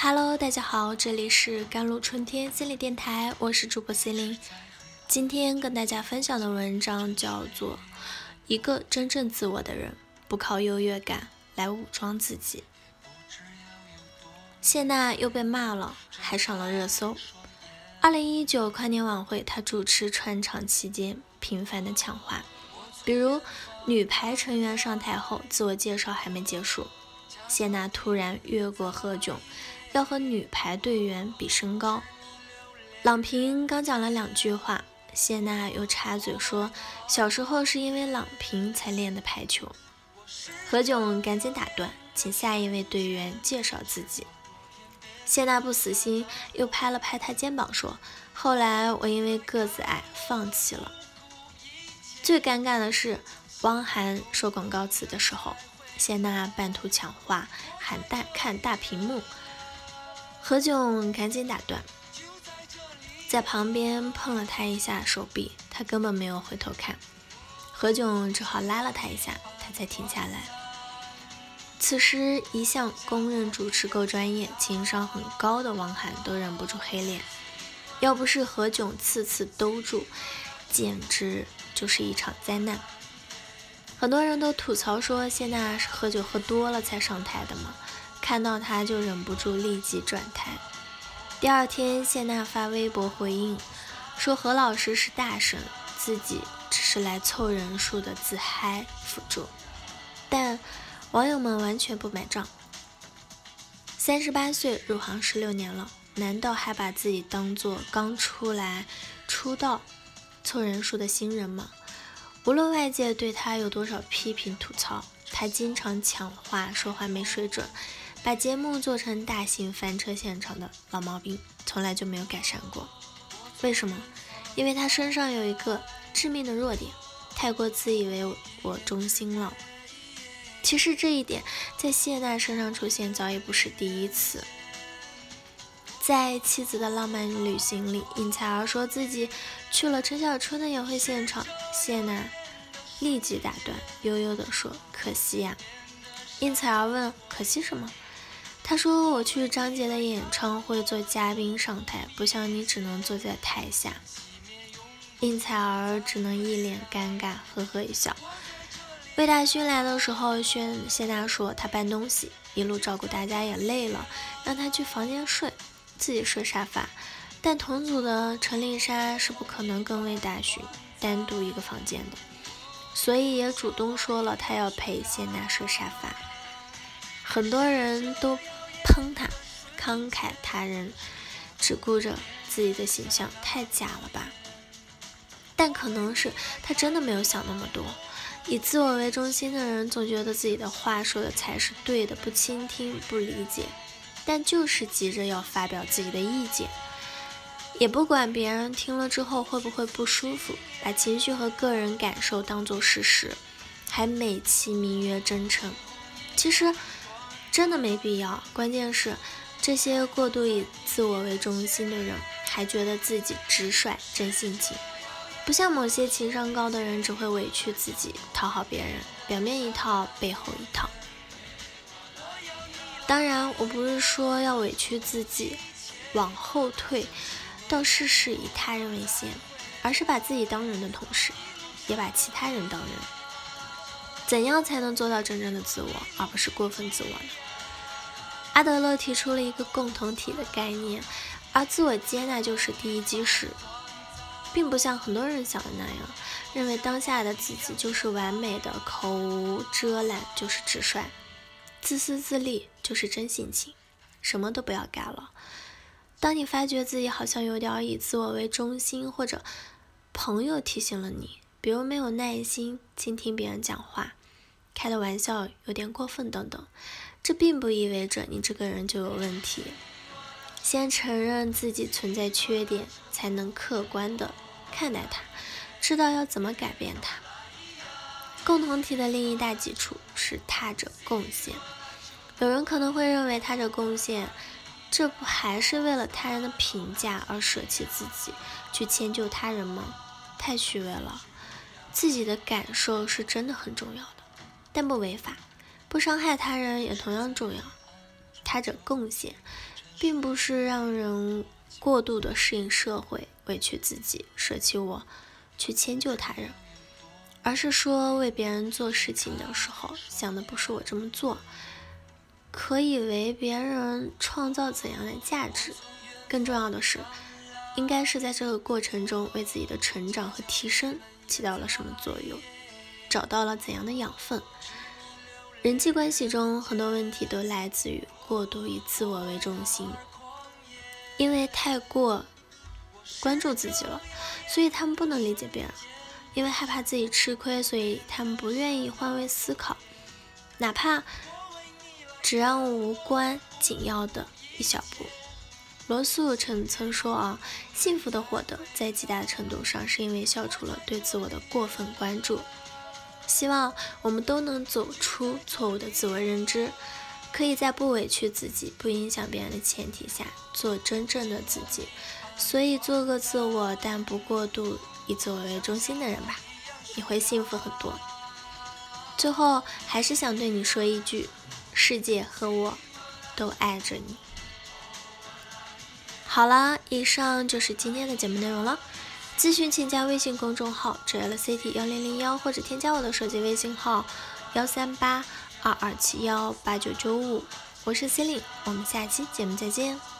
Hello，大家好，这里是甘露春天心理电台，我是主播 C 琳。今天跟大家分享的文章叫做《一个真正自我的人不靠优越感来武装自己》。谢娜又被骂了，还上了热搜。二零一九跨年晚会，她主持串场期间频繁的抢话，比如女排成员上台后，自我介绍还没结束，谢娜突然越过何炅。要和女排队员比身高，郎平刚讲了两句话，谢娜又插嘴说，小时候是因为郎平才练的排球。何炅赶紧打断，请下一位队员介绍自己。谢娜不死心，又拍了拍他肩膀说，后来我因为个子矮放弃了。最尴尬的是，汪涵说广告词的时候，谢娜半途抢话，喊大看大屏幕。何炅赶紧打断，在旁边碰了他一下手臂，他根本没有回头看。何炅只好拉了他一下，他才停下来。此时，一向公认主持够专业、情商很高的汪涵都忍不住黑脸。要不是何炅次次兜住，简直就是一场灾难。很多人都吐槽说，谢娜是喝酒喝多了才上台的吗？看到他就忍不住立即转台。第二天，谢娜发微博回应说：“何老师是大神，自己只是来凑人数的自嗨辅助。”但网友们完全不买账。三十八岁入行十六年了，难道还把自己当做刚出来出道凑人数的新人吗？无论外界对他有多少批评吐槽，他经常抢话，说话没水准。把节目做成大型翻车现场的老毛病，从来就没有改善过。为什么？因为他身上有一个致命的弱点，太过自以为我中心了。其实这一点在谢娜身上出现早已不是第一次。在妻子的浪漫旅行里，应采儿说自己去了陈小春的演会现场，谢娜立即打断，悠悠地说：“可惜呀。”应采儿问：“可惜什么？”他说：“我去张杰的演唱会做嘉宾上台，不像你只能坐在台下。”应采儿只能一脸尴尬，呵呵一笑。魏大勋来的时候，宣谢娜说他搬东西，一路照顾大家也累了，让他去房间睡，自己睡沙发。但同组的陈丽莎是不可能跟魏大勋单独一个房间的，所以也主动说了他要陪谢娜睡沙发。很多人都。坑他，慷慨他人，只顾着自己的形象，太假了吧？但可能是他真的没有想那么多。以自我为中心的人，总觉得自己的话说的才是对的，不倾听，不理解，但就是急着要发表自己的意见，也不管别人听了之后会不会不舒服，把情绪和个人感受当做事实，还美其名曰真诚，其实。真的没必要。关键是，这些过度以自我为中心的人，还觉得自己直率、真性情，不像某些情商高的人，只会委屈自己，讨好别人，表面一套，背后一套。当然，我不是说要委屈自己，往后退，到事事以他人为先，而是把自己当人的同时，也把其他人当人。怎样才能做到真正的自我，而不是过分自我呢？阿德勒提出了一个共同体的概念，而自我接纳就是第一基石，并不像很多人想的那样，认为当下的自己就是完美的，口无遮拦就是直率，自私自利就是真性情，什么都不要改了。当你发觉自己好像有点以自我为中心，或者朋友提醒了你，比如没有耐心倾听别人讲话，开的玩笑有点过分等等。这并不意味着你这个人就有问题。先承认自己存在缺点，才能客观的看待它，知道要怎么改变它。共同体的另一大基础是他者贡献。有人可能会认为他者贡献，这不还是为了他人的评价而舍弃自己，去迁就他人吗？太虚伪了。自己的感受是真的很重要的，但不违法。不伤害他人也同样重要。他者贡献，并不是让人过度的适应社会，委屈自己，舍弃我，去迁就他人，而是说为别人做事情的时候，想的不是我这么做可以为别人创造怎样的价值，更重要的是，应该是在这个过程中为自己的成长和提升起到了什么作用，找到了怎样的养分。人际关系中很多问题都来自于过度以自我为中心，因为太过关注自己了，所以他们不能理解别人；因为害怕自己吃亏，所以他们不愿意换位思考，哪怕只让无关紧要的一小步。罗素曾曾说啊，幸福的获得在极大程度上是因为消除了对自我的过分关注。希望我们都能走出错误的自我认知，可以在不委屈自己、不影响别人的前提下做真正的自己。所以，做个自我但不过度以自我为中心的人吧，你会幸福很多。最后，还是想对你说一句：世界和我都爱着你。好了，以上就是今天的节目内容了。咨询请加微信公众号 JLCT 幺零零幺，或者添加我的手机微信号幺三八二二七幺八九九五，我是 C e l i n e 我们下期节目再见。